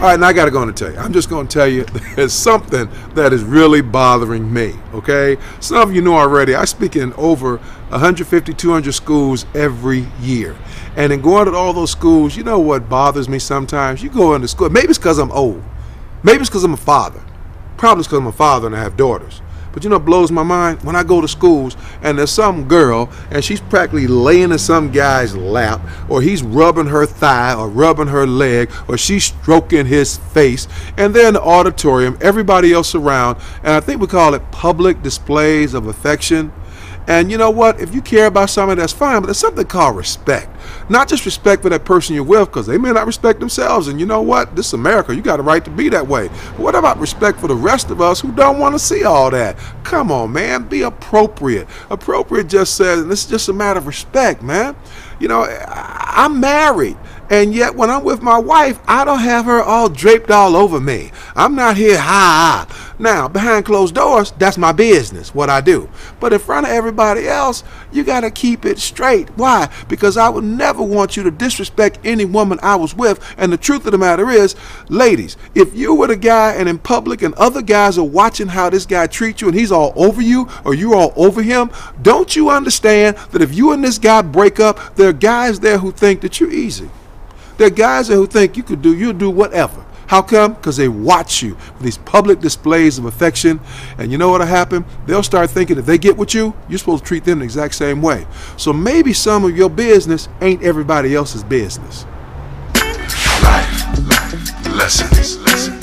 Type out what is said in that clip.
All right, now I got to go and tell you. I'm just going to tell you there's something that is really bothering me, okay? Some of you know already, I speak in over 150, 200 schools every year. And in going to all those schools, you know what bothers me sometimes? You go into school, maybe it's because I'm old. Maybe it's because I'm a father. Probably it's because I'm a father and I have daughters. But you know blows my mind? When I go to schools and there's some girl and she's practically laying in some guy's lap, or he's rubbing her thigh or rubbing her leg, or she's stroking his face, and they're in the auditorium, everybody else around, and I think we call it public displays of affection. And you know what? If you care about something, that's fine, but there's something called respect. Not just respect for that person you're with, because they may not respect themselves. And you know what? This is America. You got a right to be that way. But what about respect for the rest of us who don't want to see all that? Come on, man. Be appropriate. Appropriate just says, and this is just a matter of respect, man. You know, I'm married. And yet, when I'm with my wife, I don't have her all draped all over me. I'm not here, ha. Now, behind closed doors, that's my business, what I do. But in front of everybody else, you got to keep it straight. Why? Because I would never want you to disrespect any woman I was with. And the truth of the matter is, ladies, if you were the guy and in public and other guys are watching how this guy treats you and he's all over you or you're all over him, don't you understand that if you and this guy break up, there are guys there who think that you're easy. There are guys who think you could do, you'll do whatever. How come? Because they watch you with these public displays of affection. And you know what'll happen? They'll start thinking if they get with you, you're supposed to treat them the exact same way. So maybe some of your business ain't everybody else's business. Life, life, lessons.